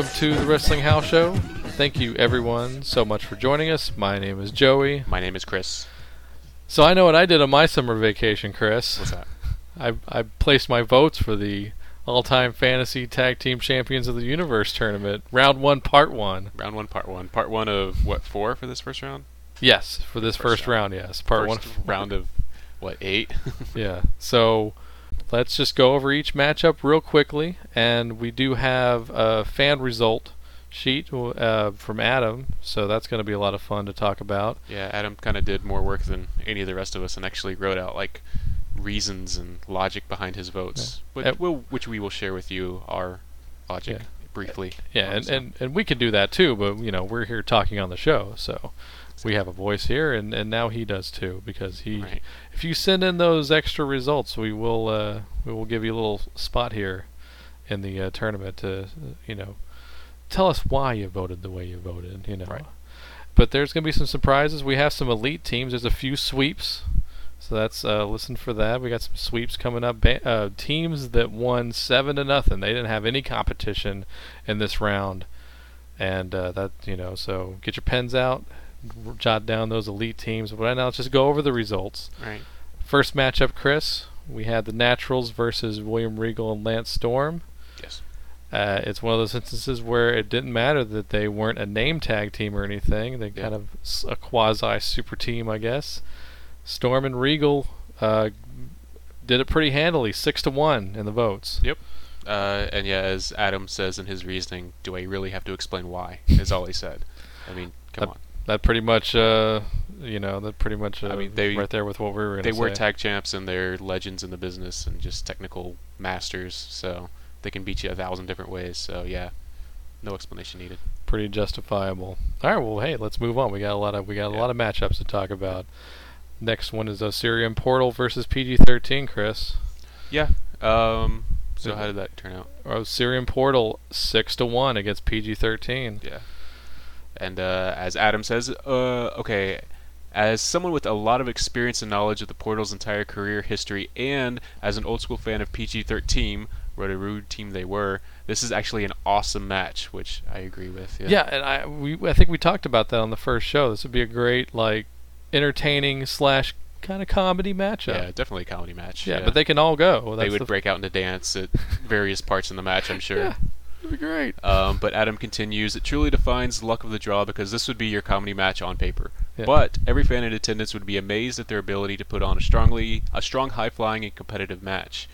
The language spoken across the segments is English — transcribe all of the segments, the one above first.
Welcome to the Wrestling House Show. Thank you, everyone, so much for joining us. My name is Joey. My name is Chris. So I know what I did on my summer vacation, Chris. What's that? I I placed my votes for the all-time fantasy tag team champions of the universe tournament, round one, part one. Round one, part one. Part one of what? Four for this first round. Yes, for this first, First round. Yes, part first one. round of what? Eight. Yeah. So let's just go over each matchup real quickly, and we do have a fan result sheet uh, from Adam, so that's going to be a lot of fun to talk about. yeah, Adam kind of did more work than any of the rest of us, and actually wrote out like reasons and logic behind his votes, which, Uh, we'll, which we will share with you our logic Yeah. briefly. Yeah, and, and, and we can do that too, but you know we're here talking on the show, so we have a voice here, and, and now he does too because he. Right. If you send in those extra results, we will uh, we will give you a little spot here in the uh, tournament to you know tell us why you voted the way you voted. You know. Right. But there's going to be some surprises. We have some elite teams. There's a few sweeps. So that's uh, listen for that. We got some sweeps coming up. Ba- uh, teams that won seven to nothing. They didn't have any competition in this round, and uh, that you know. So get your pens out, jot down those elite teams. But right now, let's just go over the results. Right. First matchup, Chris. We had the Naturals versus William Regal and Lance Storm. Yes. Uh, it's one of those instances where it didn't matter that they weren't a name tag team or anything. They Yeah. kind of a quasi super team, I guess. Storm and Regal uh, did it pretty handily, six to one in the votes. Uh, and yeah, as Adam says in his reasoning, do I really have to explain why? Is all he said. I mean, come on. That pretty much, uh, you know, that pretty much uh, I mean, they- right there with what we were going to They say. were tag champs and they're legends in the business and just technical masters, so they can beat you a thousand different ways. So yeah, no explanation needed. pretty justifiable. All right, well, hey, let's move on. We got a lot of we got a lot of matchups to talk about. Next one is Osirian Portal versus PG-13, Chris. Yeah. Um. So Yeah. how did that turn out? Osirian Portal six to one against PG-13. Yeah. And uh, as Adam says, uh, okay, as someone with a lot of experience and knowledge of the Portal's entire career history, and as an old school fan of PG-13, what a rude team they were, this is actually an awesome match, which I agree with. Yeah. Yeah, and I we I think we talked about that on the first show. This would be a great like entertaining slash kind of comedy matchup. Yeah, definitely a comedy match. Yeah, but they can all go. they would the- break out into dance at various parts in the match, I'm sure. Yeah, it'd be great. Um, but Adam continues, it truly defines the luck of the draw because this would be your comedy match on paper. Yeah. But every fan in attendance would be amazed at their ability to put on a strongly a strong, high-flying, and competitive match.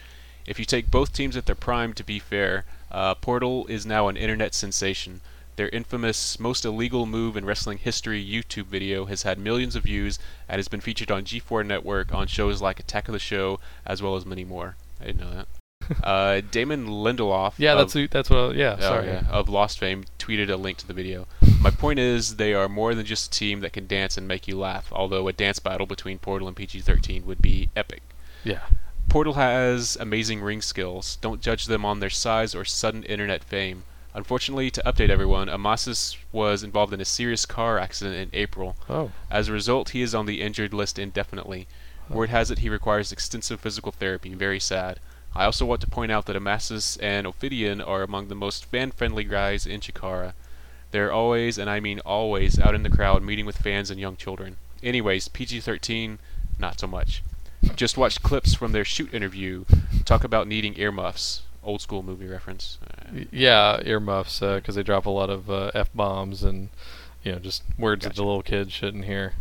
If you take both teams at their prime, to be fair, uh, Portal is now an internet sensation. Their infamous, most illegal move in wrestling history YouTube video has had millions of views and has been featured on G4 Network on shows like Attack of the Show, as well as many more. I didn't know that. uh, Damon Lindelof. Yeah, of- that's that's what. I- yeah, Oh, sorry. yeah, of Lost fame tweeted a link to the video. My point is, they are more than just a team that can dance and make you laugh. Although a dance battle between Portal and PG-13 would be epic. Yeah. Portal has amazing ring skills. Don't judge them on their size or sudden internet fame. Unfortunately, to update everyone, Amasis was involved in a serious car accident in April. Oh. As a result, he is on the injured list indefinitely. Word has it he requires extensive physical therapy. Very sad. I also want to point out that Amasis and Ophidian are among the most fan-friendly guys in Chikara. They're always, and I mean always, out in the crowd meeting with fans and young children. Anyways, PG-13, not so much. Just watched clips from their shoot interview. Talk about needing earmuffs. Old school movie reference. Uh, Yeah, earmuffs because they drop a lot of uh, f bombs and you know just words that the little kids shouldn't hear.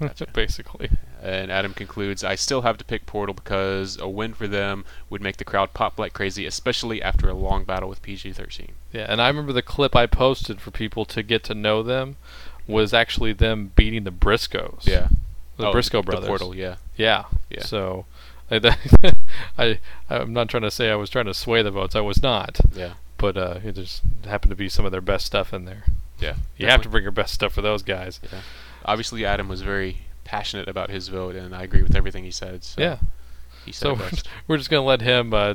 Gotcha. Basically. And Adam concludes, I still have to pick Portal because a win for them would make the crowd pop like crazy, especially after a long battle with PG-13. Yeah, and I remember the clip I posted for people to get to know them was actually them beating the Briscoes. Yeah. The Oh, Briscoe the brothers. Portal, yeah. Yeah. Yeah. So, I, I, I'm not trying to say I was trying to sway the votes. I was not. Yeah. But uh, it just happened to be some of their best stuff in there. Yeah. You have to bring your best stuff for those guys. Yeah. Obviously, Adam was very passionate about his vote, and I agree with everything he said. So Yeah. He said So we're, we're just gonna let him uh,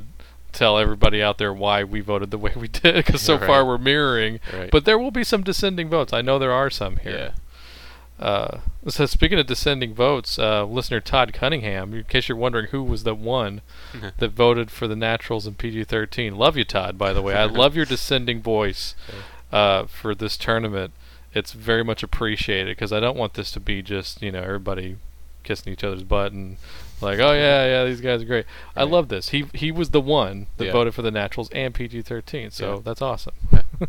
tell everybody out there why we voted the way we did, because so Right. far we're mirroring. Right. But there will be some dissenting votes. I know there are some here. yeah. Uh, so speaking of descending votes, uh, listener Todd Cunningham, in case you're wondering who was the one that voted for the Naturals in PG-13, love you, Todd. By the way, I love your descending voice uh, for this tournament. It's very much appreciated because I don't want this to be just you know everybody kissing each other's butt and like oh yeah yeah these guys are great. I love this. He he was the one that Yeah. voted for the Naturals and PG-13, so Yeah. that's awesome.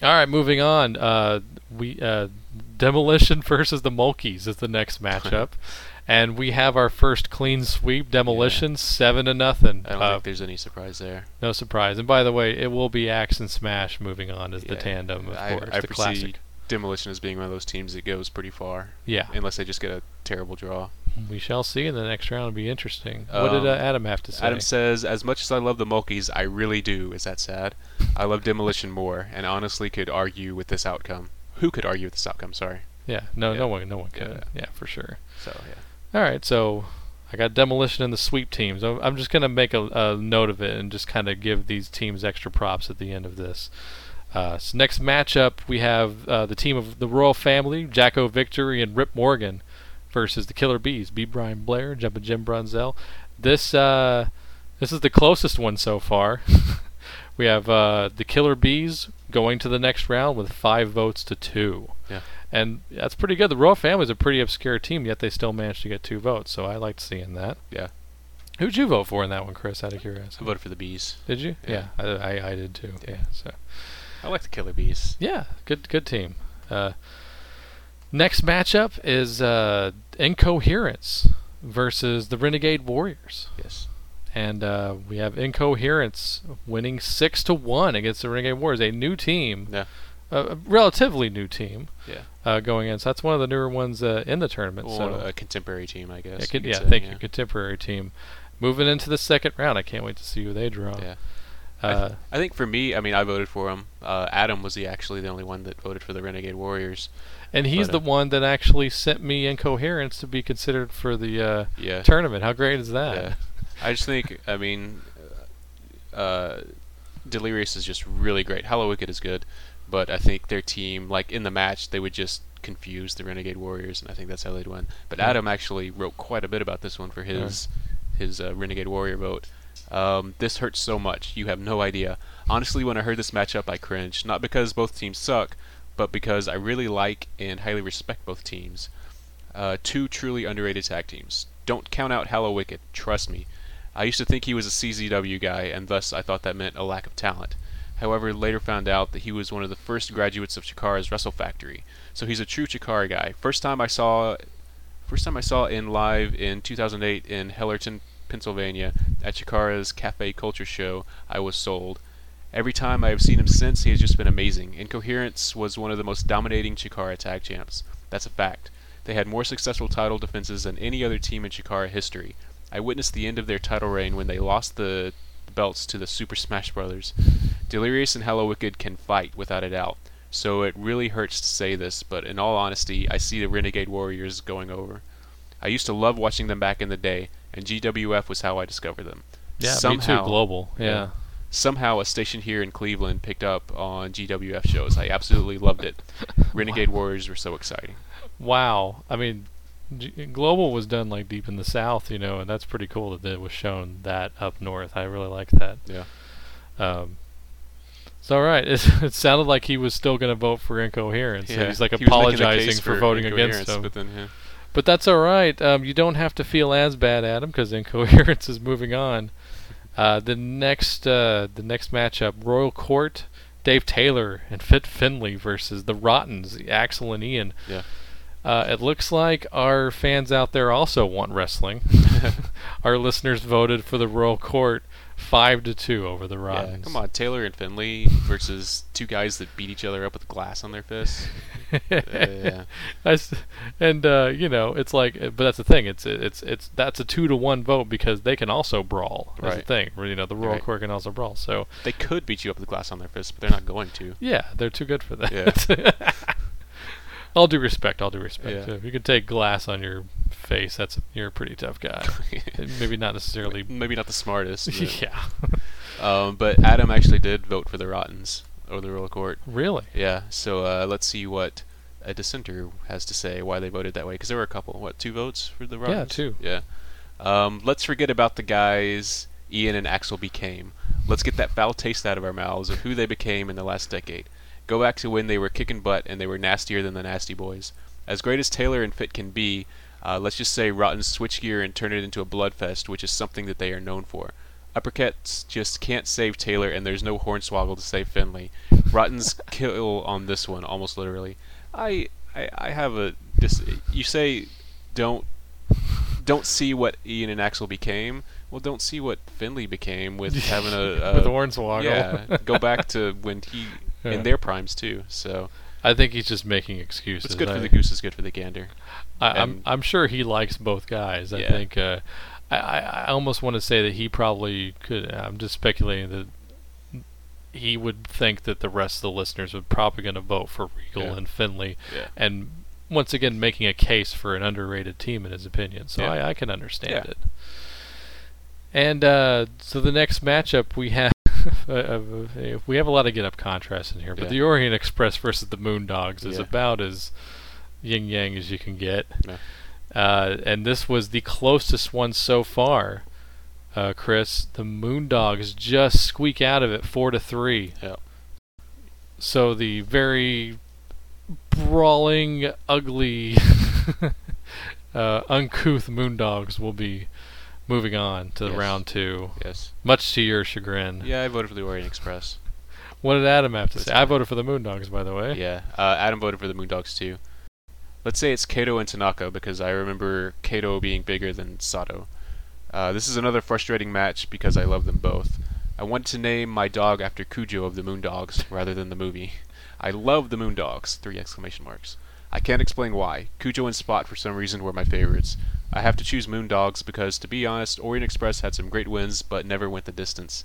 All right, moving on. Uh, we uh, Demolition versus the Mulkeys is the next matchup, and we have our first clean sweep. Demolition seven to nothing. I don't Uh, think there's any surprise there. no surprise. And by the way, it will be Axe and Smash moving on as the tandem, of I, course, I the classic. Demolition as being one of those teams that goes pretty far, Yeah, unless they just get a terrible draw. we shall see in the next round. It'll be interesting. what did uh, Um, Adam have to say? Adam says, as much as I love the Mulkeys, I really do. Is that sad? I love Demolition more, and honestly could argue with this outcome. Who could argue with this outcome? Sorry. yeah, no, yeah. no one, no one Yeah. could. Yeah, for sure. So yeah. All right, so I got demolition in the sweep teams. I'm just gonna make a, a note of it and just kind of give these teams extra props at the end of this. Uh, so next matchup, we have uh, the team of the Royal Family, Jacko Victory and Rip Morgan, versus the Killer Bees, B. Brian Blair, Jumpin' Jim Brunzell. This uh, this is the closest one so far. we have uh, the Killer Bees going to the next round with five votes to two. Yeah. And that's pretty good. The Royal Family is a pretty obscure team, yet they still managed to get two votes. So I liked seeing that. Yeah. Who'd you vote for in that one, Chris? Out of curiosity. I voted for the Bees. Did you? Yeah. I, I, I did too. Yeah. Yeah. So I like the Killer Bees. yeah, good good team. Uh, next matchup is uh, Incoherence versus the Renegade Warriors, Yes. and uh, we have Incoherence winning six to one against the Renegade Warriors, a new team, Yeah. A relatively new team Yeah. uh, going in. So that's one of the newer ones uh, in the tournament. Well, so a contemporary team, I guess. yeah, you con- could yeah say, thank yeah. you, contemporary team. Moving into the second round, I can't wait to see who they draw. Yeah. Uh, I think for me, I mean, I voted for him. Uh, Adam was the actually the only one that voted for the Renegade Warriors. and he's but, the uh, one that actually sent me Incoherence to be considered for the uh, Yeah. tournament. How great is that? Yeah. I just think, I mean, uh, Delirious is just really great. Hallowicked is good, but I think their team, like in the match, they would just confuse the Renegade Warriors, and I think that's how they'd win. But Adam actually wrote quite a bit about this one for his his uh, Renegade Warrior vote. Um, this hurts so much. You have no idea. Honestly, when I heard this matchup, I cringed. Not because both teams suck, but because I really like and highly respect both teams. Uh, two truly underrated tag teams. Don't count out Hallowicked. Trust me. I used to think he was a CZW guy, and thus I thought that meant a lack of talent. However, later found out that he was one of the first graduates of Chikara's Wrestle Factory, so he's a true Chikara guy. First time I saw, first time I saw in live in 2008 in Hellertown, Pennsylvania, at Chikara's Cafe Culture Show, I was sold. Every time I have seen him since, he has just been amazing. Incoherence was one of the most dominating Chikara tag champs. That's a fact. They had more successful title defenses than any other team in Chikara history. I witnessed the end of their title reign when they lost the belts to the Super Smash Brothers. Delirious and Hallowicked can fight without a doubt. So it really hurts to say this, but in all honesty, I see the Renegade Warriors going over. I used to love watching them back in the day, and GWF was how I discovered them. Yeah, me somehow, too. Global. Yeah. yeah. Somehow, a station here in Cleveland picked up on GWF shows. I absolutely loved it. Renegade Warriors were so exciting. Wow. I mean, G- Global was done like deep in the South, you know, and that's pretty cool that it was shown that up north. I really like that. Yeah. Um, so all right, it, it sounded like he was still going to vote for incoherence. Yeah, he's like he was making the apologizing case for, voting against him. But then, yeah. But that's all right. Um, you don't have to feel as bad, Adam, because incoherence is moving on. Uh, the next, uh, the next matchup: Royal Court, Dave Taylor and Fit Finlay versus the Rottens, Axel and Ian. Yeah. Uh, it looks like our fans out there also want wrestling. our listeners voted for the Royal Court five to two over the Rottens. Yeah, come on, Taylor and Finlay versus two guys that beat each other up with glass on their fists. yeah. That's, and uh, you know, it's like, but that's the thing. It's it's it's that's a two to one vote because they can also brawl. That's the Right. thing. You know, the Royal Right. Court can also brawl. So They could beat you up with glass on their fists, but they're not going to. yeah, they're too good for that. All due respect, all due respect. Yeah. If you can take glass on your face, that's you're a pretty tough guy. Maybe not necessarily. Maybe not the smartest. Yeah. um, but Adam actually did vote for the Rottens or the Royal Court. really? Yeah. So uh, let's see what a dissenter has to say why they voted that way, because there were a couple. What, two votes for the Rottens? Yeah, two. Yeah. Um, let's forget about the guys Ian and Axel became. Let's get that foul taste out of our mouths of who they became in the last decade. Go back to when they were kicking butt and they were nastier than the Nasty Boys. As great as Taylor and Fit can be, uh, let's just say Rotten switch gear and turn it into a bloodfest, which is something that they are known for. Uppercuts just can't save Taylor, and there's no Hornswoggle to save Finlay. Rotten's kill on this one, almost literally. I, I, I have a. Dis- you say don't don't see what Ian and Axel became. Well, don't see what Finlay became with having a, a with Hornswoggle. yeah. Go back to when he Yeah. in their primes too. So I think he's just making excuses. it's good I, for the goose is good for the gander. I, I'm I'm sure he likes both guys. I think. Uh, I, I almost want to say that he probably could. I'm just speculating that he would think that the rest of the listeners would probably going to vote for Regal Yeah. and Finlay, Yeah. and once again making a case for an underrated team in his opinion. So Yeah. I, I can understand Yeah. it. And uh, so the next matchup we have. uh, uh, we have a lot of get up contrast in here, but Yeah. the Orient Express versus the Moondogs is Yeah. about as yin yang as you can get. Yeah. Uh, and this was the closest one so far, uh, Chris. The Moondogs just squeak out of it four to three. Yeah. So the very brawling, ugly, uh, uncouth Moondogs will be moving on to Yes. round two, Yes. much to your chagrin. Yeah, I voted for the Orient Express. What did Adam have to That's say? I voted for the Moondogs, by the way. Yeah. Uh, Adam voted for the Moondogs too. Let's say it's Kato and Tanaka because I remember Kato being bigger than Sato. Uh, this is another frustrating match because I love them both. I want to name my dog after Cujo of the Moondogs rather than the movie. I love the Moondogs! Three exclamation marks. I can't explain why. Cujo and Spot for some reason were my favorites. I have to choose Moondogs because, to be honest, Orient Express had some great wins but never went the distance.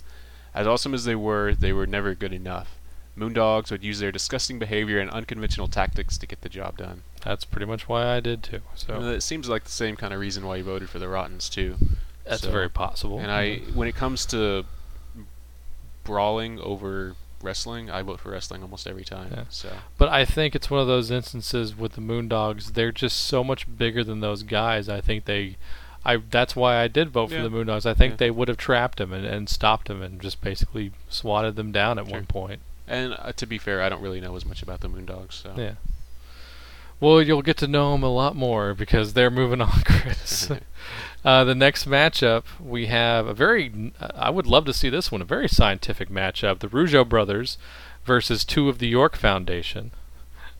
As awesome as they were, they were never good enough. Moondogs would use their disgusting behavior and unconventional tactics to get the job done. That's pretty much why I did too. So And it seems like the same kind of reason why you voted for the Rottens too. that's so- very possible. And I, when it comes to brawling over wrestling, I vote for wrestling almost every time. Yeah. So But I think it's one of those instances with the Moondogs. They're just so much bigger than those guys. I think they, I that's why I did vote Yeah. for the Moondogs. I think Yeah. they would have trapped them and, and stopped them and just basically swatted them down at Sure. one point. And uh, to be fair, I don't really know as much about the Moondogs. So Yeah. Well, you'll get to know them a lot more because they're moving on, Chris. uh, the next matchup, we have a very, I would love to see this one, a very scientific matchup. The Rougeau brothers versus two of the York Foundation.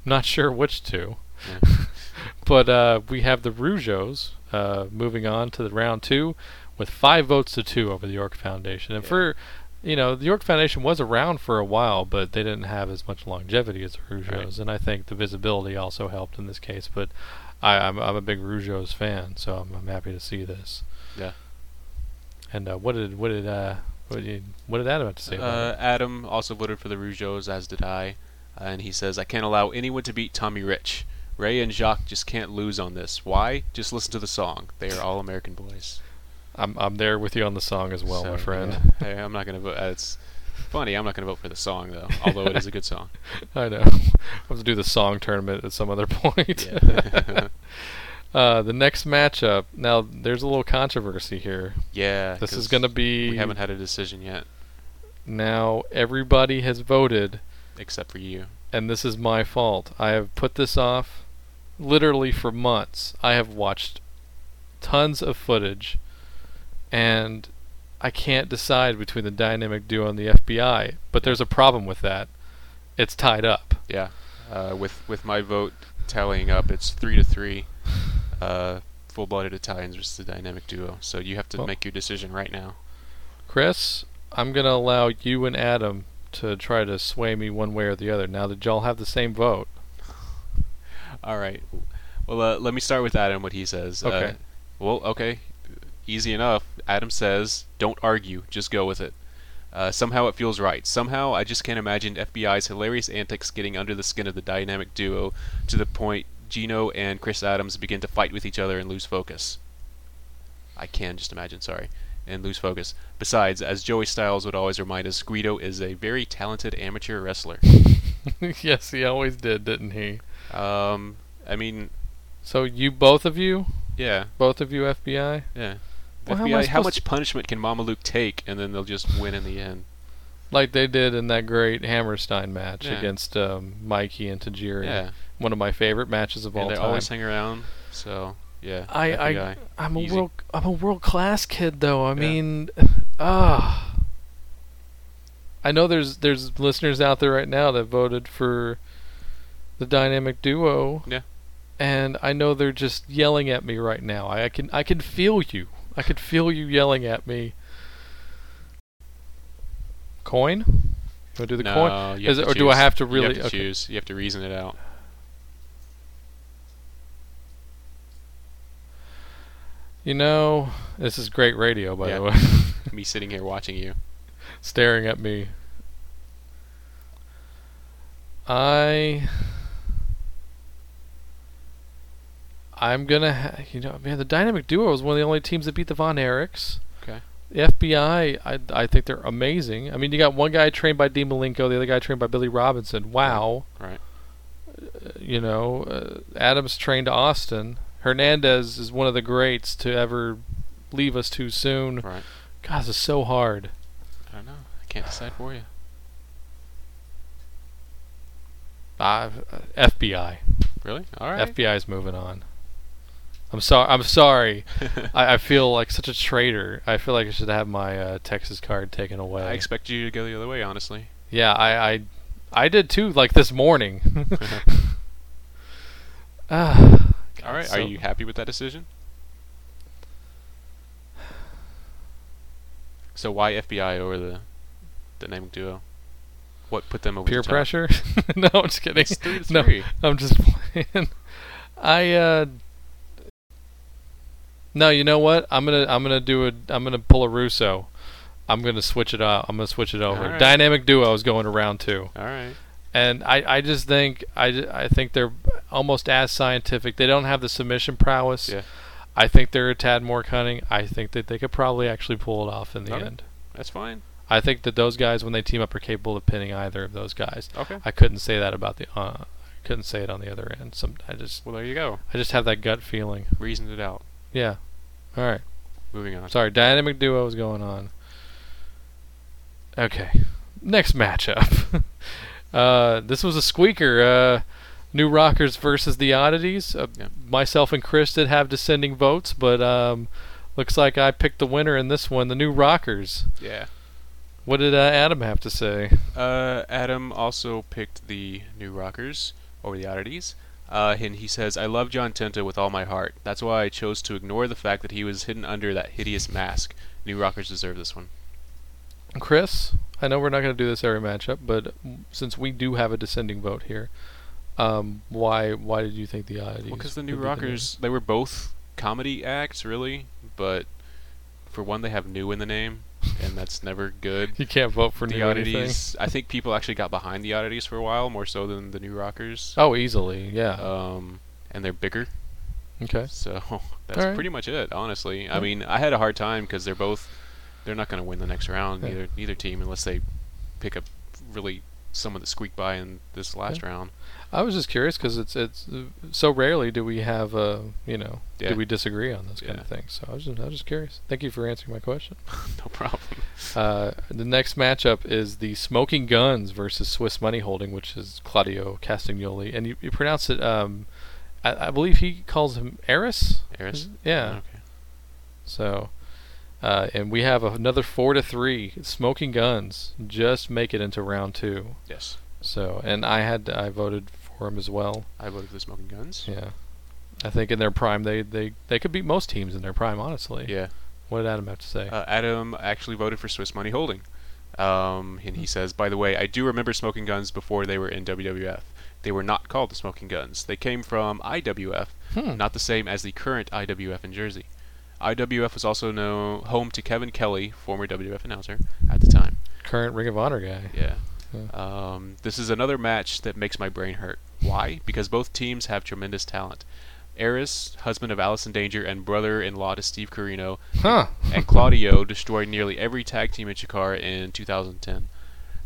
Not sure which two. Yeah. but uh, we have the Rougeaus uh, moving on to the round two with five votes to two over the York Foundation. And Yeah. for, you know, the York Foundation was around for a while, but they didn't have as much longevity as the Rougeaus. Right. And I think the visibility also helped in this case. But I, I'm, I'm a big Rougeaus fan, so I'm, I'm happy to see this. Yeah. And uh, what did what did uh, what did, what did Adam have to say about Uh? Adam also voted for the Rougeaus, as did I. Uh, and he says, I can't allow anyone to beat Tommy Rich. Ray and Jacques just can't lose on this. Why? Just listen to the song. They are all American boys. I'm I'm there with you on the song as well, my friend. yeah. Hey, I'm not going to vote. Uh, it's funny. I'm not going to vote for the song, though, although it is a good song. I know. I'll have to do the song tournament at some other point. Yeah. uh, the next matchup. Now, there's a little controversy here. yeah. This is going to be. We haven't had a decision yet, Now, everybody has voted, except for you. and this is my fault. I have put this off literally for months. I have watched tons of footage, and I can't decide between the dynamic duo and the FBI. But there's a problem with that. It's tied up. Yeah. Uh, with with my vote tallying up, it's three to three. Uh, full-blooded Italians versus the dynamic duo. So you have to Well- make your decision right now. Chris, I'm going to allow you and Adam to try to sway me one way or the other. Now that y'all have the same vote. All right. Well, uh, let me start with Adam. What he says. Okay. Uh, well, okay. Easy enough. Adam says, "Don't argue. Just go with it." Uh, somehow it feels right. Somehow I just can't imagine FBI's hilarious antics getting under the skin of the dynamic duo to the point Gino and Chris Adams begin to fight with each other and lose focus. I can just imagine. Sorry. And lose focus. Besides, as Joey Styles would always remind us, Guido is a very talented amateur wrestler. yes, he always did, didn't he? Um, I mean, So you both of you, yeah, both of you FBI. yeah. Well, how FBI, how supposed much punishment can Mamaluke take, and then they'll just win in the end? like they did in that great Hammerstein match Yeah. against um, Mikey and Tajiri. Yeah, One of my favorite matches of all and they time. always hang around. So yeah, I, I FBI. I'm a world I'm a world class kid though. I Yeah. mean, ah. I know there's there's listeners out there right now that voted for the dynamic duo. Yeah. And I know they're just yelling at me right now. I, I can I can feel you. I could feel you yelling at me. Coin? You want do the no, coin? you Is it- or do I have to You really- have to okay. choose. You have to reason it out. You know, this is great radio by Yeah. the way. Me sitting here watching you. staring at me. I I'm gonna ha- you know man the dynamic duo was one of the only teams that beat the Von Erichs. Okay. The FBI I I think they're amazing. I mean you got one guy trained by Dean Malenko, the other guy trained by Billy Robinson. Wow. Right. Uh, you know, uh, Adams trained Austin. Hernandez is one of the greats to ever leave us too soon. Right. God, this is so hard. I don't know. I can't decide for you. Uh, FBI. Really? All right. FBI's moving on. I'm sorry. I'm sorry. I, I feel like such a traitor. I feel like I should have my uh, Texas card taken away. I expect you to go the other way, honestly. yeah, I, I, I did too. Like this morning. Ah, God, All right. so- Are you happy with that decision? So why FBI over the dynamic duo? What put them over peer the pressure? no, I'm just kidding. It's three No. I'm just playing. I uh. No, you know what? I'm gonna I'm gonna do a I'm gonna pull a Russo. I'm gonna switch it up. I'm gonna switch it over. Alright. Dynamic duo is going to round two. All right. and I, I just think I, I think they're almost as scientific. They don't have the submission prowess. Yeah. I think they're a tad more cunning. I think that they could probably actually pull it off in the Okay. end. That's fine. I think that those guys, when they team up, are capable of pinning either of those guys. Okay. I couldn't say that about the. Uh, I couldn't say it on the other end. Some I just Well, there you go. I just have that gut feeling. Reasoned it out. Yeah. All right. Moving on. Sorry, dynamic duo is going on. Okay, next matchup. uh, this was a squeaker. Uh, New Rockers versus the Oddities. Uh, Yeah. Myself and Chris did have descending votes, but um, looks like I picked the winner in this one. The New Rockers. Yeah. What did uh, Adam have to say? Uh, Adam also picked the New Rockers over the Oddities. Uh, and he says, I love John Tenta with all my heart. That's why I chose to ignore the fact that he was hidden under that hideous mask. New Rockers deserve this one. Chris, I know we're not going to do this every matchup, but since we do have a descending vote here, um, why why did you think the Oddities? Well, because the New be the Rockers, they were both comedy acts, really, but for one, they have new in the name, and that's never good. You can't vote for the new anything. Oddities, I think people actually got behind the Oddities for a while, more so than the New Rockers. Oh, easily, yeah. Um, and they're bigger, okay. so that's Alright. pretty much it, honestly. I mean, I had a hard time because they're both, they're not going to win the next round, Yeah. neither neither team, unless they pick up really someone that squeaked by in this last round. I was just curious because it's it's so rarely do we have uh you know Yeah. do we disagree on those kind Yeah. of things. So I was just I was just curious. Thank you for answering my question. no problem. Uh, the next matchup is the Smoking Guns versus Swiss Money Holding, which is Claudio Castagnoli, and you, you pronounce it. Um, I, I believe he calls him Eris. Eris? Yeah. Okay. So, uh, and we have another four to three. Smoking Guns just make it into round two. Yes. So, and I had I voted for him as well. I voted for the Smoking Guns. Yeah, I think in their prime they they they could beat most teams in their prime. Honestly. Yeah. What did Adam have to say? Uh, Adam actually voted for Swiss Money Holding. Um, and he says, by the way, I do remember Smoking Guns before they were in WWF. They were not called the Smoking Guns. They came from IWF, hmm. not the same as the current IWF in Jersey. IWF was also known home to Kevin Kelly, former WWF announcer at the time. Current Ring of Honor guy. Yeah. Yeah. Um, this is another match that makes my brain hurt. Why? Because both teams have tremendous talent. Eris, husband of Allison Danger and brother-in-law to Steve Corino, Huh. and Claudio destroyed nearly every tag team in Chikara in 2010.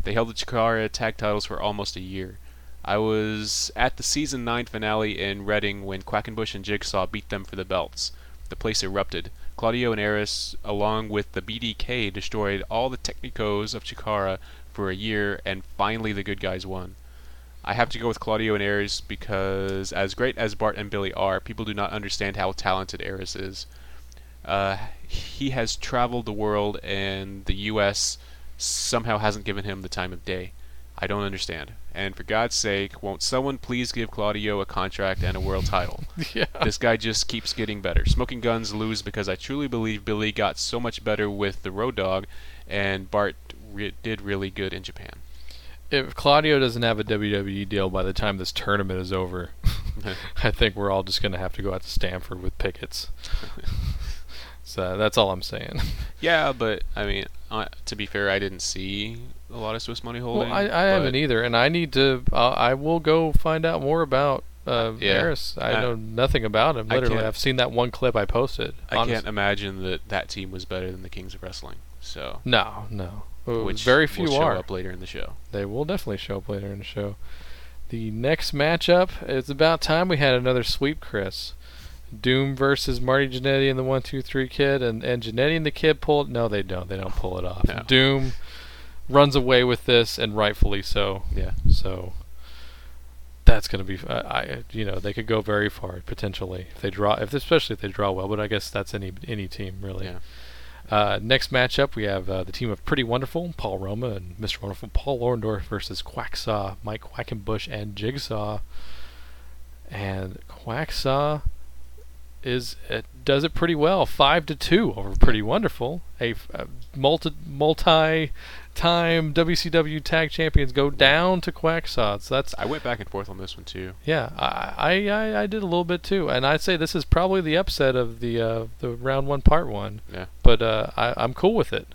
They held the Chikara tag titles for almost a year. I was at the season 9 finale in Reading when Quackenbush and Jigsaw beat them for the belts. The place erupted. Claudio and Eris, along with the BDK, destroyed all the Technicos of Chikara for a year, and finally the good guys won. I have to go with Claudio and Eris because, as great as Bart and Billy are, people do not understand how talented Eris is. Uh, he has traveled the world, and the U.S. somehow hasn't given him the time of day. I don't understand. And for God's sake, won't someone please give Claudio a contract and a world title? yeah. This guy just keeps getting better. Smoking Guns lose because I truly believe Billy got so much better with the Road Dogg, and Bart re- did really good in Japan. If Claudio doesn't have a WWE deal by the time this tournament is over, I think we're all just going to have to go out to Stamford with pickets. so that's all I'm saying. Yeah, but I mean, uh, to be fair, I didn't see a lot of Swiss Money Holding. Well, I, I haven't either, and I need to. Uh, I will go find out more about uh, Yeah. Harris. I I- know nothing about him. Literally, I've seen that one clip I posted. I can't imagine that that team was better than the Kings of Wrestling. So, No, no. Uh, which very few will show are. up later in the show. They will definitely show up later in the show. The next matchup, it's about time we had another sweep, Chris. Doom versus Marty Jannetty and the One Two Three Kid, and and Jannetty and the Kid pull it. No, they don't. They don't pull it off. No. Doom runs away with this, and rightfully so. Yeah. So that's going to be, uh, I you know, they could go very far potentially if they draw, if especially if they draw well. But I guess that's any any team really. Yeah. Uh, next matchup, we have uh, the team of Pretty Wonderful, Paul Roma and Mr. Wonderful, Paul Orndorff versus Quacksaw, Mike Quackenbush, and Jigsaw. And Quacksaw is it does it pretty well, five to two over Pretty Wonderful. a multi multi time WCW Tag Champions go down to Quacksaw. So that's I went back and forth on this one too. yeah, I, I I I did a little bit too, and I'd say this is probably the upset of the uh, the round one, part one. Yeah. But uh, I I'm cool with it.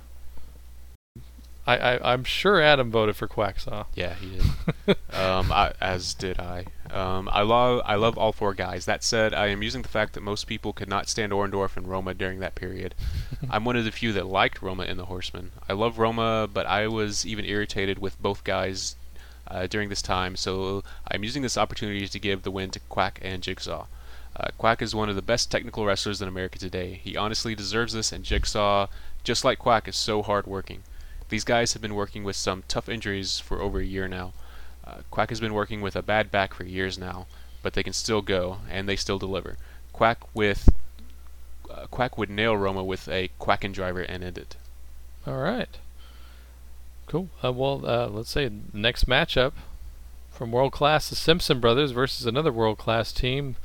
I, I I'm sure Adam voted for Quacksaw. Yeah, he did. um, I, as did I. Um, I love I love all four guys. That said, I am using the fact that most people could not stand Orndorff and Roma during that period. I'm one of the few that liked Roma in the Horsemen. I love Roma, but I was even irritated with both guys uh, during this time. So I'm using this opportunity to give the win to Quack and Jigsaw. Uh, Quack is one of the best technical wrestlers in America today. He honestly deserves this, and Jigsaw, just like Quack, is so hardworking. These guys have been working with some tough injuries for over a year now. Uh, Quack has been working with a bad back for years now, but they can still go and they still deliver. Quack with uh, Quack would nail Roma with a Quackin' driver and end it. All right. Cool. Uh, well, uh, let's say next matchup from World Class, the Simpson brothers versus another World Class team,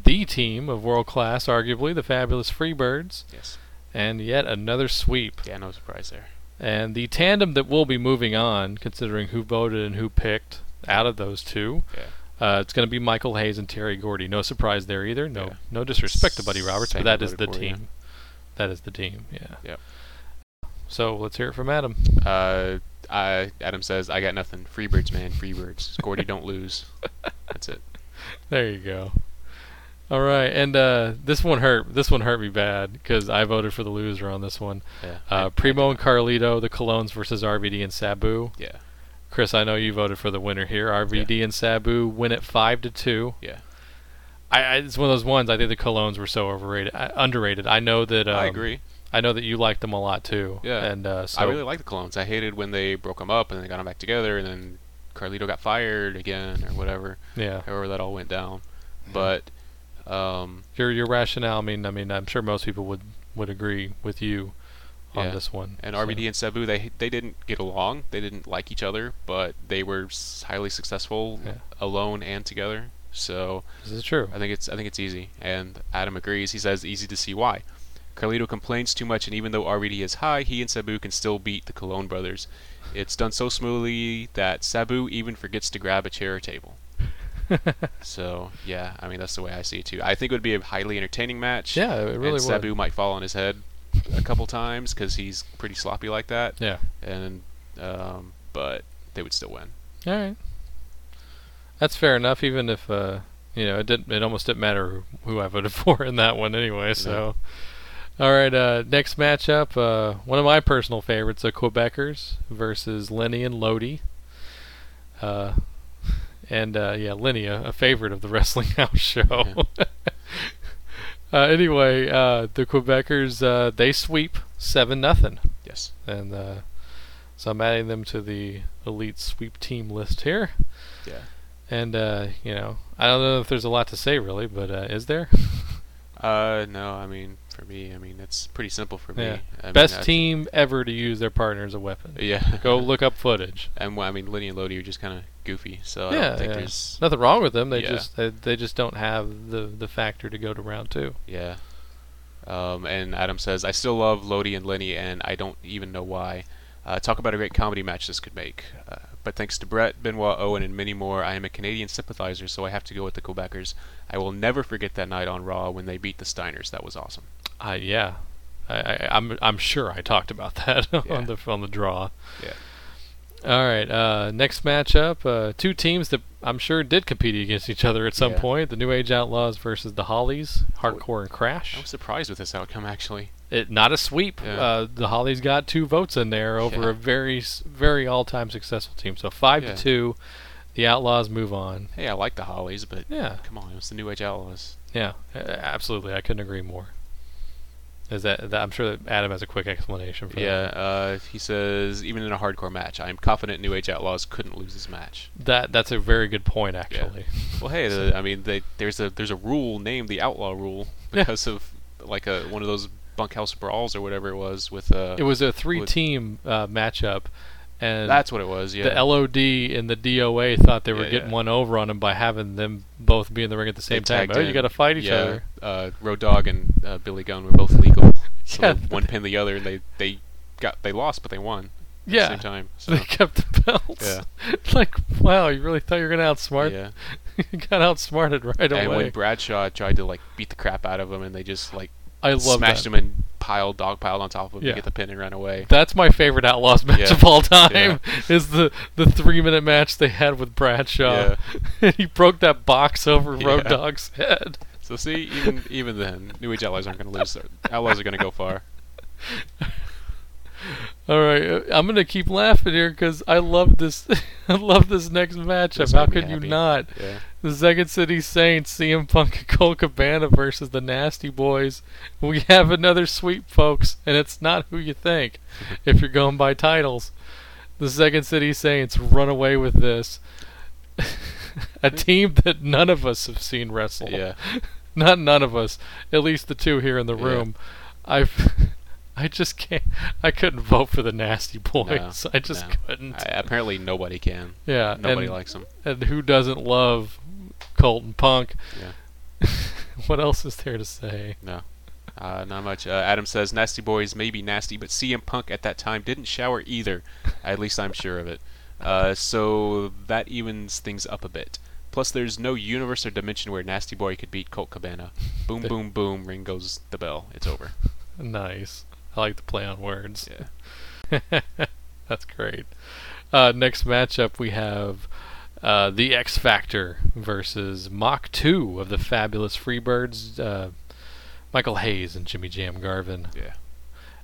the team of World Class, arguably the Fabulous Freebirds, Yes. and yet another sweep. Yeah, no surprise there. And the tandem that will be moving on, considering who voted and who picked out of those two, Yeah. uh, it's going to be Michael Hayes and Terry Gordy. No surprise there either. No, Yeah. no disrespect to Buddy Roberts, Same but that is the voted for, yeah. team. That is the team. Yeah. Yep. So let's hear it from Adam. Uh, I, Adam says, I got nothing. Freebirds, man. Freebirds. Gordy, don't lose. That's it. There you go. All right, and uh, this one hurt. This one hurt me bad because I voted for the loser on this one. Yeah. Uh, Primo and Carlito, the Colóns versus RVD and Sabu. Yeah. Chris, I know you voted for the winner here. RVD and Sabu win it five to two. Yeah. I, I it's one of those ones. I think the Colóns were so overrated, uh, underrated. I know that. Um, I agree. I know that you liked them a lot too. Yeah. And uh, so I really like the Clones. I hated when they broke them up and then they got them back together and then Carlito got fired again or whatever. yeah. However that all went down. But um, Your your rationale. I mean, I mean, I'm sure most people would would agree with you on Yeah. this one. and so. RVD and Sabu they they didn't get along. They didn't like each other, but they were highly successful Yeah. alone and together. So This is true. I think it's I think it's easy. And Adam agrees. He says easy to see why. Carlito complains too much, and even though RVD is high, he and Sabu can still beat the Colón brothers. It's done so smoothly that Sabu even forgets to grab a chair or table. So yeah, I mean that's the way I see it too. I think it would be a highly entertaining match. yeah, it really and would. Sabu might fall on his head a couple times because he's pretty sloppy like that. Yeah. And um, but they would still win. All right. That's fair enough. Even if uh, you know, it didn't. It almost didn't matter who I voted for in that one anyway. So, all right. Uh, next matchup, uh, one of my personal favorites, the Quebecers versus Lenny and Lodi. Uh, and uh, yeah, Lenny, a, a favorite of the Wrestling House show. uh, anyway, uh, the Quebecers uh, they sweep seven nothing, Yes. and uh, so I'm adding them to the elite sweep team list here. Yeah. And uh, you know, I don't know if there's a lot to say really, but uh, is there? Uh, no, I mean, for me, I mean, it's pretty simple for me. Yeah. I Best I- team ever to use their partner as a weapon. Yeah. Go look up footage. And well, I mean, Lenny and Lodi are just kind of goofy, so I Yeah, don't think yeah. there's. Nothing wrong with them. They Yeah. just they, they just don't have the the factor to go to round two. Yeah. Um, and Adam says, I still love Lodi and Lenny, and I don't even know why. Uh, talk about a great comedy match this could make. Uh, but thanks to Brett, Benoit, Owen, and many more, I am a Canadian sympathizer, so I have to go with the Quebecers. I will never forget that night on Raw when they beat the Steiners. That was awesome. I yeah, I, I I'm I'm sure I talked about that Yeah. on the on the draw. Yeah. All right. Uh, next matchup, uh, two teams that I'm sure did compete against each other at some Yeah. point: the New Age Outlaws versus the Hollys, Hardcore and Crash. I Crash. was surprised with this outcome, actually. It not a sweep. Yeah. Uh, the Hollys got two votes in there over Yeah. a very very all-time successful team. So five Yeah. to two, the Outlaws move on. Hey, I like the Hollys, but Yeah. come on, it's the New Age Outlaws. Yeah, absolutely. I couldn't agree more. Is that, that I'm sure that Adam has a quick explanation for that. Yeah, uh, he says, even in a hardcore match, I am confident New Age Outlaws couldn't lose this match. that. That that's a very good point actually. Well, hey, the, I mean, they, there's a there's a rule named the Outlaw Rule Yeah. because of like a one of those bunkhouse brawls or whatever it was with. Uh, It was a three-team uh, matchup, and that's what it was. Yeah. the LOD and the DOA thought they were Yeah, getting yeah. one over on them by having them both be in the ring at the same time. Oh, you got to fight each yeah, other. Uh, Road Dogg and uh, Billy Gunn were both legal. So Yeah. one pinned the other, and they they got they lost, but they won. At Yeah. the same time. So, They kept the belts. Yeah. like, wow, you really thought you were gonna outsmart? yeah. you got outsmarted right And away. when Bradshaw tried to like beat the crap out of him, and they just like I love smashed that. him and piled dog piled on top of him Yeah. to get the pin and run away. That's my favorite Outlaws match Yeah. of all time. Yeah. Is the the three minute match they had with Bradshaw. he broke that box over Road Yeah. Dogg's head. So see, even even then, New Age Outlaws aren't going to lose. Outlaws are going to go far. All right, uh, I'm gonna keep laughing here because I love this. I love this next matchup. This How could you not? Yeah. The Second City Saints, CM Punk and Colt Cabana versus the Nasty Boys. We have another sweep, folks, and it's not who you think. if you're going by titles, the Second City Saints run away with this. A team that none of us have seen wrestle. Yeah. Not none of us. At least the two here in the Yeah. room. I've. I just can't. I couldn't vote for the Nasty Boys. No, I just no. couldn't. I, apparently, nobody can. yeah. Nobody and, likes them. and who doesn't love Colton Punk? Yeah. what else is there to say? No. Uh, not much. Uh, Adam says Nasty Boys may be nasty, but CM Punk at that time didn't shower either. At least I'm sure of it. Uh, so that evens things up a bit. Plus, there's no universe or dimension where Nasty Boy could beat Colt Cabana. Boom, boom, boom. Ring goes the bell. It's over. Nice. I like the play on words. Yeah. That's great. Uh, next matchup we have uh, the X Factor versus Mach 2 of the Fabulous Freebirds, uh, Michael Hayes and Jimmy Jam Garvin. Yeah.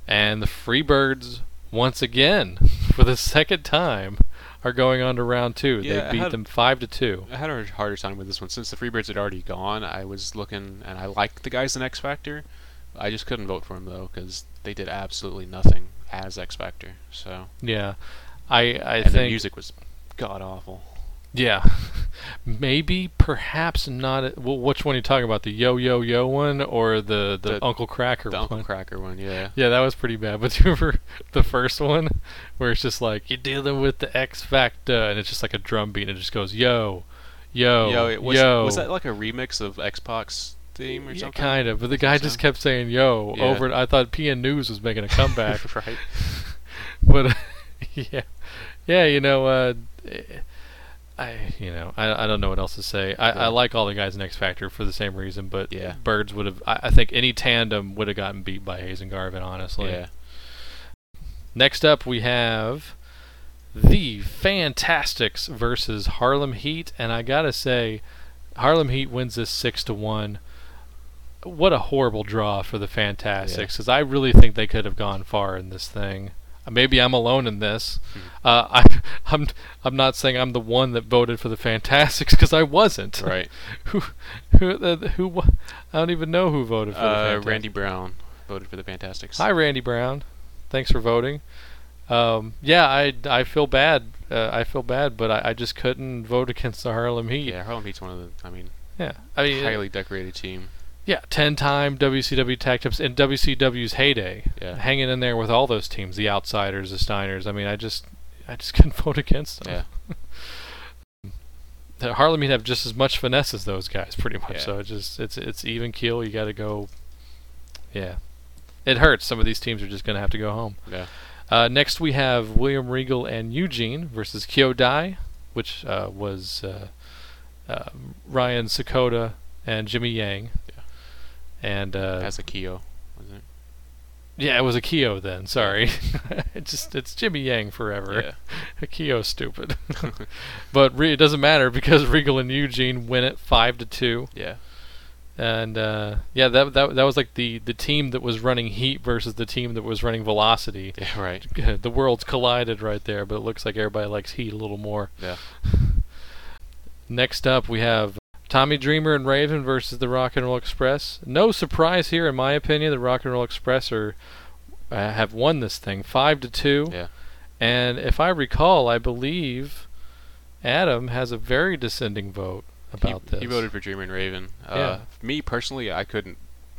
And the Freebirds, once again, for the second time, are going on to round two. Yeah, they beat had- them 5 to 2. I had a harder time with this one since the Freebirds had already gone. I was looking, and I liked the guys in X Factor. I just couldn't vote for them though because they did absolutely nothing as X Factor. So Yeah. I, I and think. music was god awful. Yeah, maybe, perhaps not. Uh, well, which one are you talking about? The Yo Yo Yo one or the the, The- Uncle Kracker The one? Uncle Kracker one, yeah. yeah, that was pretty bad. But you remember the first one, where it's just like you're dealing with the X Factor, and it's just like a drum beat, and it just goes Yo, Yo, Yo, was Yo. was that like a remix of X Pac's theme or yeah, something? kind of. But the guy just kept saying Yo Yeah. over. I thought PN News was making a comeback. right. but yeah, yeah, you know, uh, I, you know, I, I don't know what else to say. I, Yeah. I like all the guys in X Factor for the same reason, but Yeah. Birds would have. I, I think any tandem would have gotten beat by Hayes and Garvin. Honestly. Yeah. Next up, we have the Fantastics versus Harlem Heat, and I gotta say, Harlem Heat wins this six to one. What a horrible draw for the Fantastics, because I really think they could have gone far in this thing. maybe I'm alone in this. Hmm. Uh, I, I'm I'm not saying I'm the one that voted for the Fantastics because I wasn't. Right. who who uh, who? I don't even know who voted for the Uh, Fantastics. Randy Brown voted for the Fantastics. Hi, Randy Brown. Thanks for voting. Um, yeah, I, I feel bad. Uh, I feel bad, but I, I just couldn't vote against the Harlem Heat. Yeah, Harlem Heat's one of the. I mean, Yeah. I mean, uh, highly decorated team. Yeah, ten-time WCW tag teams in WCW's heyday, Yeah. hanging in there with all those teams, the Outsiders, the Steiners. I mean, I just, I just couldn't vote against them. Yeah. Harlem Heat have just as much finesse as those guys, pretty much. Yeah. So it's just, it's, it's even keel. You got to go. Yeah, it hurts. Some of these teams are just going to have to go home. Yeah. Uh, next, we have William Regal and Eugene versus Kyodai, which uh, was uh, uh, Ryan Sakoda and Jimmy Yang. And uh, As Akio, wasn't it? yeah, it was Akio then. Sorry, it just it's Jimmy Yang forever. Yeah. Akio's stupid, but re- it doesn't matter because Regal and Eugene win it five to two. Yeah. And uh, yeah, that, that that was like the, the team that was running Heat versus the team that was running Velocity. Yeah. Right. the worlds collided right there, but it looks like everybody likes Heat a little more. Yeah. Next up, we have Tommy Dreamer and Raven versus the Rock and Roll Express. No surprise here, in my opinion. The Rock and Roll Express are uh, have won this thing five to two. Yeah. And if I recall, I believe Adam has a very dissenting vote about he, this. He voted for Dreamer and Raven. Uh, Yeah. Me personally, I couldn't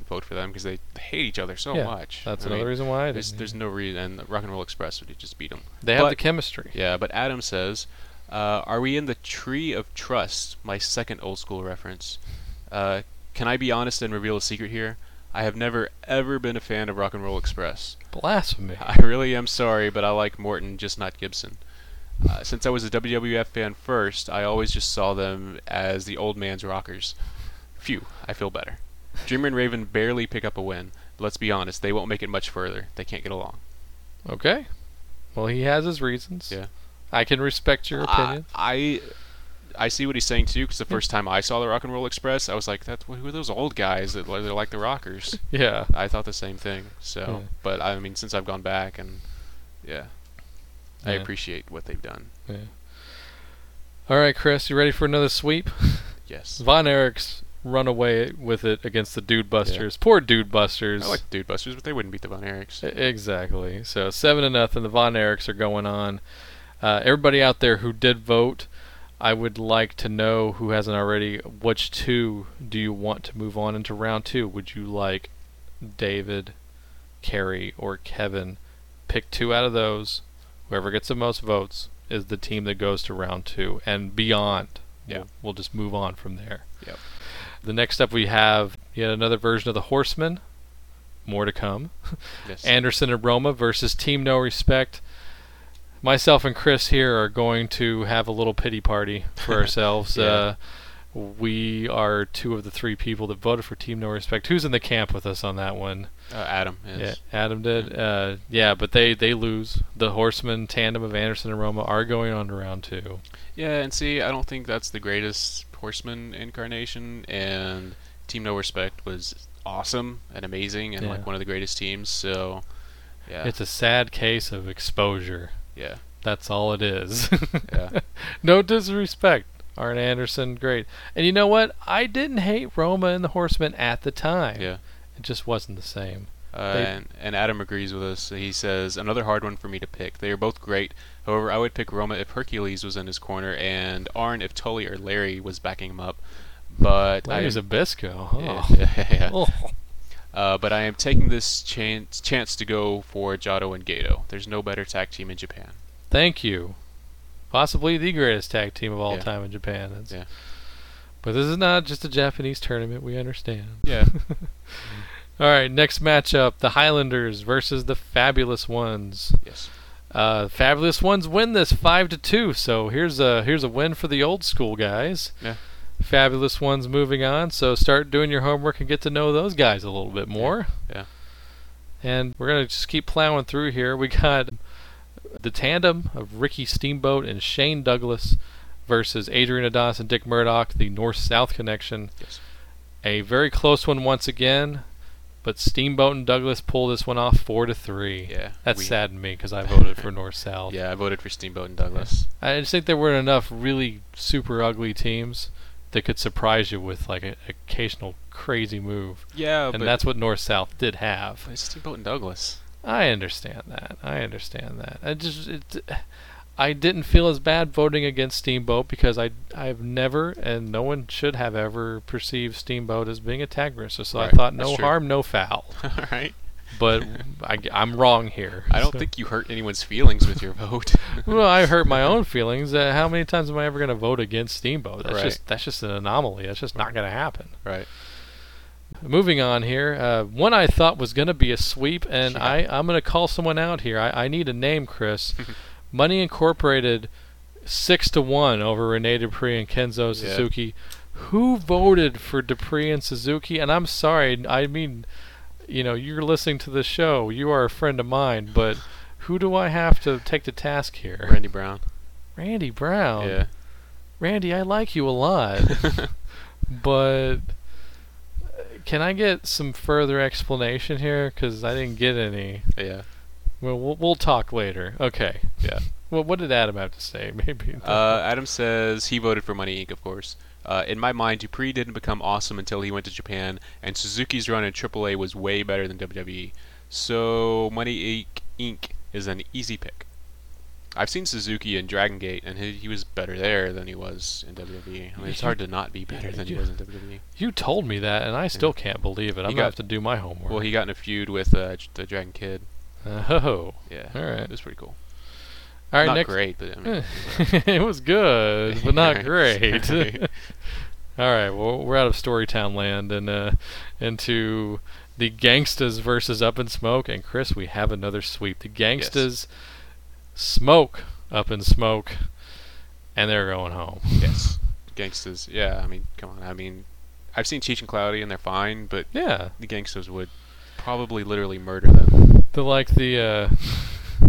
vote for them because they hate each other so Yeah, much. That's I another mean, reason why There's, there's no reason. And Rock and Roll Express would just beat them. they have the chemistry. Yeah, but Adam says, uh, "Are we in the tree of trust?" My second old school reference. Uh, can I be honest and reveal a secret here? I have never ever been a fan of Rock and Roll Express. Blasphemy. I really am sorry, but I like Morton, just not Gibson. Uh, since I was a WWF fan first, I always just saw them as the old man's rockers. Phew, I feel better. Dreamer and Raven barely pick up a win. But let's be honest, they won't make it much further. They can't get along. Okay. Well, he has his reasons. Yeah. I can respect your opinion. I, I I see what he's saying too. Because the first time I saw the Rock and Roll Express, I was like, "That's who are those old guys that they're like the Rockers?" yeah. I thought the same thing. So, Yeah. but I mean, since I've gone back and yeah, I appreciate what they've done. Yeah. All right, Chris, you ready for another sweep? Yes. Von Erich's run away with it against the Dude Busters. Poor Dude Busters. I like Dude Busters, but they wouldn't beat the Von Erichs. Exactly. So seven to nothing. The Von Erichs are going on. Uh, everybody out there who did vote, I would like to know who hasn't already. Which two do you want to move on into round two? Would you like David, Kerry, or Kevin? Pick two out of those. Whoever gets the most votes is the team that goes to round two and beyond. Yeah. We'll, we'll just move on from there. Yep. The next up we have yet another version of the Horsemen. More to come. Yes. Anderson and Roma versus Team No Respect. Myself and Chris here are going to have a little pity party for ourselves. Yeah. uh, we are two of the three people that voted for Team No Respect. Who's in the camp with us on that one? uh, Adam is. Yeah, Adam did. Uh, yeah, but they they lose. The Horsemen tandem of Anderson and Roma are going on to round two. Yeah, and see, I don't think that's the greatest Horseman incarnation, and Team No Respect was awesome and amazing and Yeah. like one of the greatest teams. So, yeah, It's a sad case of exposure. Yeah, That's all it is. Yeah. no disrespect. Arn Anderson, great. And you know what? I didn't hate Roma and the Horsemen at the time. yeah. It just wasn't the same. Uh, They- and, and Adam agrees with us. He says another hard one for me to pick. They are both great. However, I would pick Roma if Hercules was in his corner, and Arn if Tully or Larry was backing him up. But Larry I, Zbyszko. yeah, Oh. yeah, yeah. Oh. Uh, but I am taking this chance chance to go for Jado and Gedo. There's no better tag team in Japan. Thank you. Possibly the greatest tag team of all Yeah. time in Japan. It's- Yeah. But this is not just a Japanese tournament. We understand. Yeah. All right, next matchup: the Highlanders versus the Fabulous Ones. yes. Uh, Fabulous Ones win this five to two. So here's a here's a win for the old school guys. Yeah. Fabulous Ones moving on. So start doing your homework and get to know those guys a little bit more. Yeah. And we're gonna just keep plowing through here. We got the tandem of Ricky Steamboat and Shane Douglas versus Adrian Adonis and Dick Murdoch, the North-South connection. Yes. A very close one once again. but Steamboat and Douglas pulled this one off four to three. Yeah. That saddened me because I voted for North South. Yeah, I voted for Steamboat and Douglas. I just think there weren't enough really super ugly teams that could surprise you with like an occasional crazy move, Yeah, and but that's what North South did have. it's Steamboat and Douglas. I understand that. I understand that. I just it, I didn't feel as bad voting against Steamboat because I I've never and no one should have ever perceived Steamboat as being a tag racer. So I thought no harm, no foul. All right. But I, am wrong here. I don't So- think you hurt anyone's feelings with your vote. Well, I hurt my own feelings. Uh, how many times am I ever going to vote against Steamboat? That's Right. just that's just an anomaly. That's just not going to happen. right. Moving on here, uh, one I thought was going to be a sweep, and Yeah. I I'm going to call someone out here. I, I need a name, Chris. Money Incorporated, six to one over Rene Dupree and Kenzo Yeah. Suzuki. Who voted for Dupree and Suzuki? And I'm sorry, I mean, you know, you're listening to the show. You are a friend of mine, but who do I have to take to task here? Randy Brown. Randy Brown. Yeah. Randy, I like you a lot, but can I get some further explanation here? Because I didn't get any. yeah. Well, we'll, we'll talk later. Okay. Yeah. Well, what did Adam have to say? Maybe. Uh, Adam says he voted for Money Inc. Of course. Uh, in my mind, Dupree didn't become awesome until he went to Japan, and Suzuki's run in AAA was way better than WWE. So Money Inc. Inc. is an easy pick. I've seen Suzuki in Dragon Gate, and he, he was better there than he was in WWE. I mean, it's hard to not be better than he was in. WWE. you told me that, and I still can't believe it. I'm He gonna got- have to do my homework. Well, he got in a feud with uh, the Dragon Kid. oh. Yeah. All right. It was pretty cool. All right. not next. great, but I mean, it was good, but not great. All right, well, we're out of Storytown land and uh, into the Gangstas versus Up in Smoke. And Chris, we have another sweep. The Gangstas smoke Up in Smoke, and they're going home. yes. Gangsters. Yeah, I mean, come on. I mean, I've seen Cheech and Cloudy, and they're fine, but Yeah, the gangsters would probably literally murder them. the like the. Uh,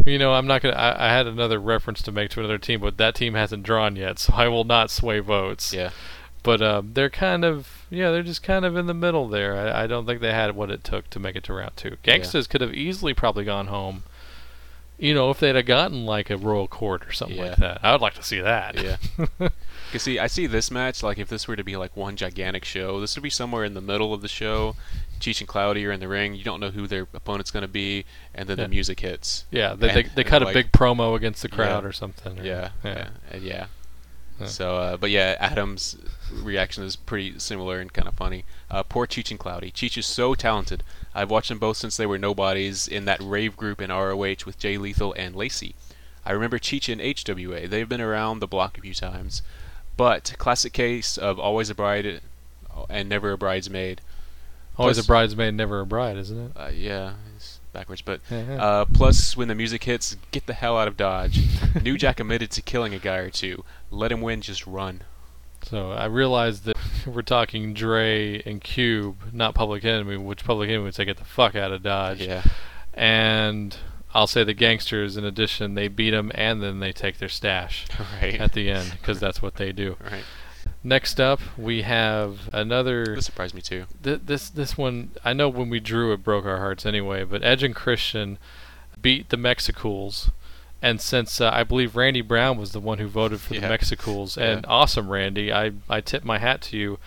you know, I'm not gonna. I, I had another reference to make to another team, but that team hasn't drawn yet, so I will not sway votes. Yeah. But um, they're kind of, yeah, they're just kind of in the middle there. I, I don't think they had what it took to make it to round two. Gangstas could have easily probably gone home. You know, if they'd have gotten like a royal court or something Yeah. like that, I would like to see that. Yeah. Cause see, I see this match like if this were to be like one gigantic show, this would be somewhere in the middle of the show. Cheech and Cloudy are in the ring. You don't know who their opponent's gonna be, and then Yeah. the music hits. yeah. They, they, And- they and, cut a like- big promo against the crowd Yeah. or something. or- Yeah, yeah. yeah. Yeah. So, uh, but yeah, Adam's reaction is pretty similar and kind of funny. Uh, poor Cheech and Cloudy. Cheech is so talented. I've watched them both since they were nobodies in that rave group in ROH with Jay Lethal and Lacey. I remember Cheech in HWA. They've been around the block a few times. But classic case of always a bride and never a bridesmaid. Always Plus- a bridesmaid, never a bride, isn't it? Uh, yeah, it's backwards, but uh, plus, when the music hits, get the hell out of Dodge. New Jack admitted to killing a guy or two. Let him win, just run. So I realized that we're talking Dre and Cube, not Public Enemy, which Public Enemy would say get the fuck out of Dodge. Yeah. And I'll say the gangsters, in addition, they beat them and then they take their stash Right. at the end because that's what they do. right. Next up, we have another. This surprised me too. Th- this this one, I know when we drew it broke our hearts anyway, but Edge and Christian beat the Mexicools. And since uh, I believe Randy Brown was the one who voted for the Yeah. Mexicools, and Yeah. awesome Randy, I, I tip my hat to you.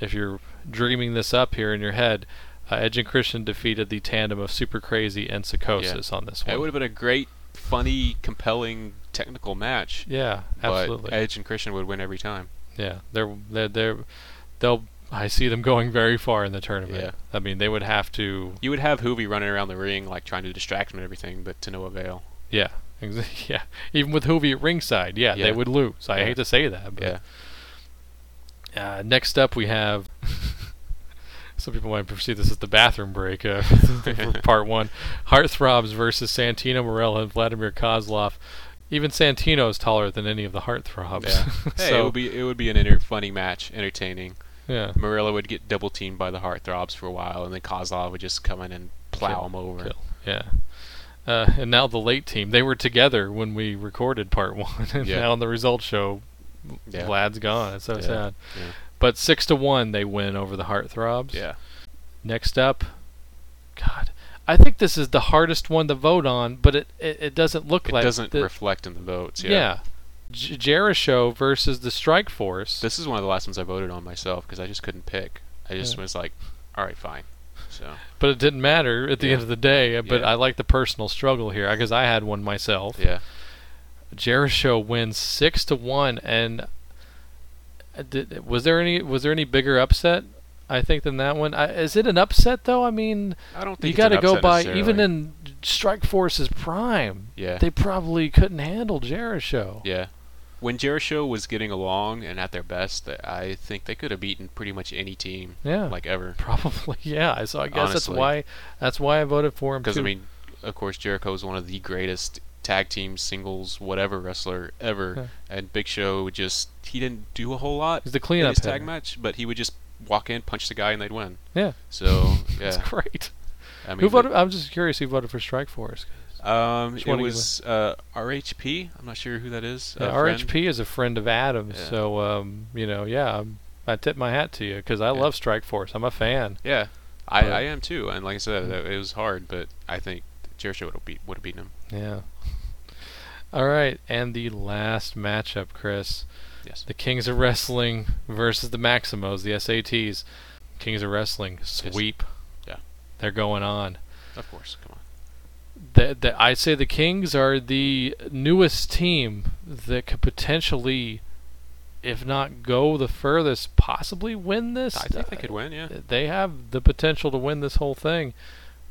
If you're dreaming this up here in your head, uh, Edge and Christian defeated the tandem of Super Crazy and Psychosis on this one. It would have been a great, funny, compelling, technical match. yeah, absolutely. But Edge and Christian would win every time. Yeah, they're they're they're they'll. I see them going very far in the tournament. Yeah. I mean, they would have to. You would have Juvi running around the ring, like trying to distract him and everything, but to no avail. Yeah, yeah. Even with Juvi at ringside, yeah, they would lose. I Yeah. hate to say that. But, Yeah. Uh, next up, we have. Some people might perceive this as the bathroom break uh, for part one. Heartthrobs versus Santino Marella and Vladimir Kozlov. Even Santino is taller than any of the Heartthrobs. Yeah. Hey, so it would be it would be an inter- funny match, entertaining. yeah, Marella would get double teamed by the Heartthrobs for a while, and then Kozlov would just come in and plow Kill, him over. kill. Yeah. Uh, and now the late team. They were together when we recorded part one, and Yeah. now on the results show, Yeah. Vlad's gone. It's so Yeah. sad. But six to one, they win over the Heartthrobs. Yeah. Next up, God, I think this is the hardest one to vote on, but it it, it doesn't look like It like doesn't the, reflect in the votes. yeah. Yeah. J- Jericho versus the Strike Force. This is one of the last ones I voted on myself because I just couldn't pick. I just Yeah. was like, all right, fine. So but it didn't matter at the Yeah. end of the day. uh, But. I like the personal struggle here because I had one myself. yeah, Jericho wins six to one, and Uh, did, was there any was there any bigger upset? I think than that one. I, is it an upset though? I mean, I don't you got to go by even in Strike Force's prime. yeah, They probably couldn't handle Jericho. yeah. When Jericho was getting along and at their best, I think they could have beaten pretty much any team Yeah, like ever. probably. Yeah. So I guess that's why that's why I voted for him Because. I mean, of course, Jericho is one of the greatest tag team singles whatever wrestler ever, Yeah. and Big Show just he didn't do a whole lot he's the in cleanup his tag match, but he would just walk in, punch the guy, and they'd win. Yeah, So yeah, that's great. I mean, who voted? I'm just curious who voted for Strike Force. Um, it was uh, RHP. I'm not sure who that is. Yeah, a friend. RHP is a friend of Adam's, Yeah. so um, you know, yeah, I'm, I tip my hat to you because I Yeah. love Strike Force. I'm a fan. Yeah, I, I am too. And like I said, it was hard, but I think Jericho would have beat would have beaten him. Yeah. All right, and the last matchup, Chris. Yes. The Kings of Wrestling versus the Maximos, the SATs. Kings of Wrestling sweep. Yeah. They're going on. Of course. Come on. The, the, I'd say the Kings are the newest team that could potentially, if not go the furthest, possibly win this. I think they could win. Yeah. They have the potential to win this whole thing,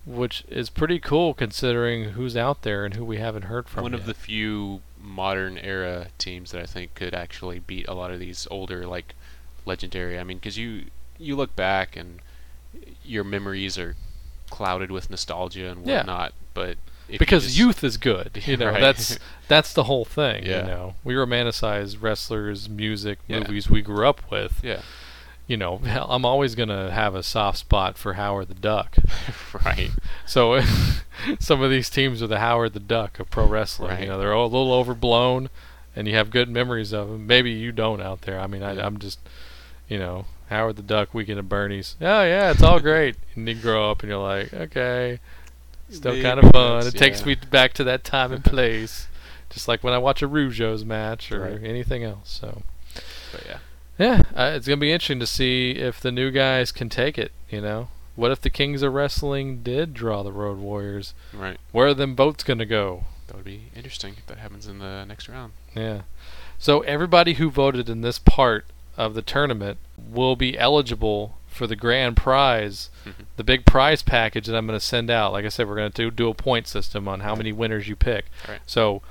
which is pretty cool considering who's out there and who we haven't heard from. One of the few modern era teams that I think could actually beat a lot of these older like legendary. I mean, because you you look back and your memories are clouded with nostalgia and Yeah. whatnot, but if you because just- youth is good. You know, Right. that's that's the whole thing. Yeah. You know, we romanticize wrestlers, music, Yeah. movies we grew up with. yeah, You know, I'm always gonna have a soft spot for Howard the Duck. right, So some of these teams are the Howard the Duck of pro wrestling. Right. You know, they're all a little overblown, and you have good memories of them. Maybe you don't out there. I mean, I, I'm just, you know, Howard the Duck, Weekend at Bernie's. Oh yeah, it's all great. and you grow up, and you're like, okay, still kind of fun. It that's- takes me back to that time and place, just like when I watch a Rougeau's match or Right. anything else. So. but yeah, Yeah, uh, it's gonna be interesting to see if the new guys can take it. You know, what if the Kings of Wrestling did draw the Road Warriors? right. Where are them votes gonna go? That would be interesting if that happens in the next round. Yeah. So everybody who voted in this part of the tournament will be eligible for the grand prize, Mhm. the big prize package that I'm going to send out. Like I said, we're going to do, do a point system on how many winners you pick. Right. So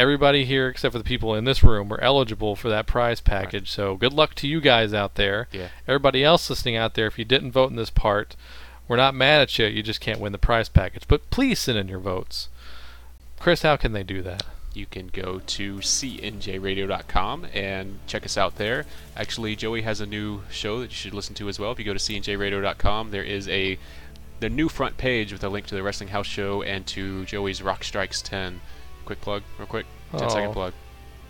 everybody here, except for the people in this room, are eligible for that prize package. So good luck to you guys out there. Yeah. Everybody else listening out there, if you didn't vote in this part, we're not mad at you. You just can't win the prize package. But please send in your votes. Chris, how can they do that? you can go to cnjradio.com and check us out there. Actually, Joey has a new show that you should listen to as well. If you go to cnjradio.com, there is a the new front page with a link to the Wrestling House show and to Joey's Rock Strikes 10. Quick plug, real quick. 10 second Oh. plug.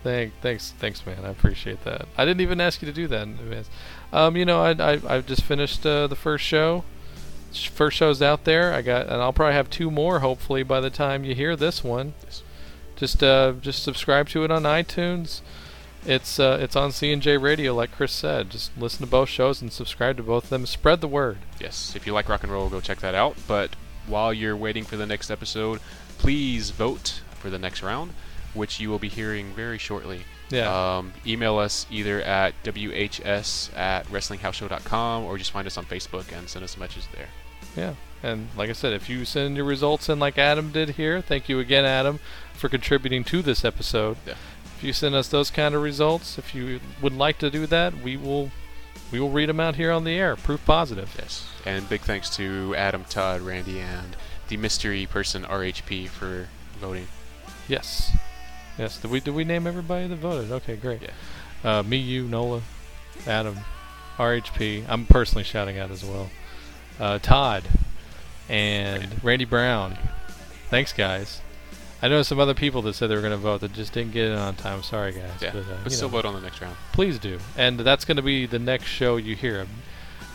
Thank, thanks, thanks, man. I appreciate that. I didn't even ask you to do that in advance. Um, you know, I, I, I've just finished uh, the first show. First show's out there. I got, and I'll probably have two more. Hopefully, by the time you hear this one, Yes. just uh, just subscribe to it on iTunes. It's uh, it's on CNJ Radio, like Chris said. Just listen to both shows and subscribe to both of them. Spread the word. Yes, if you like rock and roll, go check that out. But while you're waiting for the next episode, please vote for the next round, which you will be hearing very shortly. Yeah. Um, email us either at whs at wrestlinghouseshow.com or just find us on Facebook and send us a message there. Yeah. And like I said, if you send your results in like Adam did here, thank you again, Adam, for contributing to this episode. Yeah. If you send us those kind of results, if you would like to do that, we will we will read them out here on the air. Proof positive. Yes. And big thanks to Adam, Todd, Randy, and the mystery person RHP for voting. Yes. Yes. Did we did we name everybody that voted? Okay, great. Yeah. Uh, me, you, Nola, Adam, RHP. I'm personally shouting out as well. Uh, Todd and Randy Brown. Thanks, guys. I know some other people that said they were going to vote that just didn't get in on time. Sorry, guys. Yeah. But, uh, But still know, vote on the next round. please do. And that's going to be the next show you hear.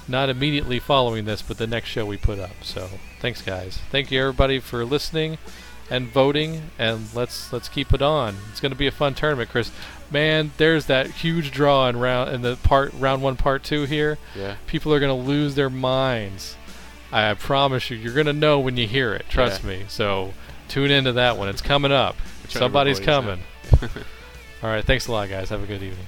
not immediately following this, but the next show we put up. So thanks, guys. Thank you everybody for listening and voting, and let's let's keep it on. It's going to be a fun tournament, Chris. Man, there's that huge draw in round in the part round one, part two here. Yeah. People are going to lose their minds. I promise you, you're going to know when you hear it. Trust Yeah. me. So tune into that one. It's coming up. Somebody's coming. All right. Thanks a lot, guys. Have a good evening.